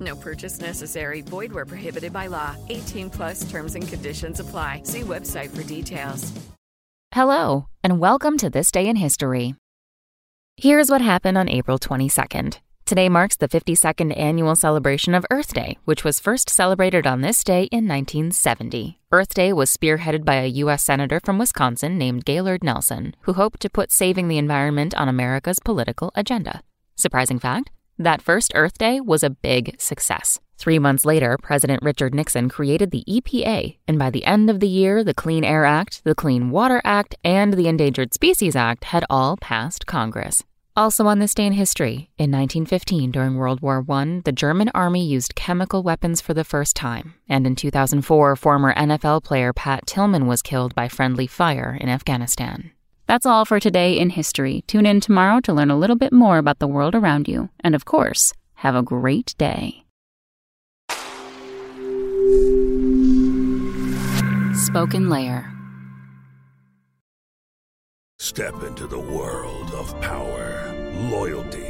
No purchase necessary. Void where prohibited by law. 18 plus terms and conditions apply. See website for details. Hello, and welcome to This Day in History. Here's what happened on April 22nd. Today marks the 52nd annual celebration of Earth Day, which was first celebrated on this day in 1970. Earth Day was spearheaded by a U.S. Senator from Wisconsin named Gaylord Nelson, who hoped to put saving the environment on America's political agenda. Surprising fact? That first Earth Day was a big success. Three months later, President Richard Nixon created the EPA, and by the end of the year, the Clean Air Act, the Clean Water Act, and the Endangered Species Act had all passed Congress. Also on this day in history, in 1915 during World War I, the German army used chemical weapons for the first time, and in 2004, former NFL player Pat Tillman was killed by friendly fire in Afghanistan. That's all for today in history. Tune in tomorrow to learn a little bit more about the world around you, and of course, have a great day. Spoken Layer Step into the world of power, loyalty,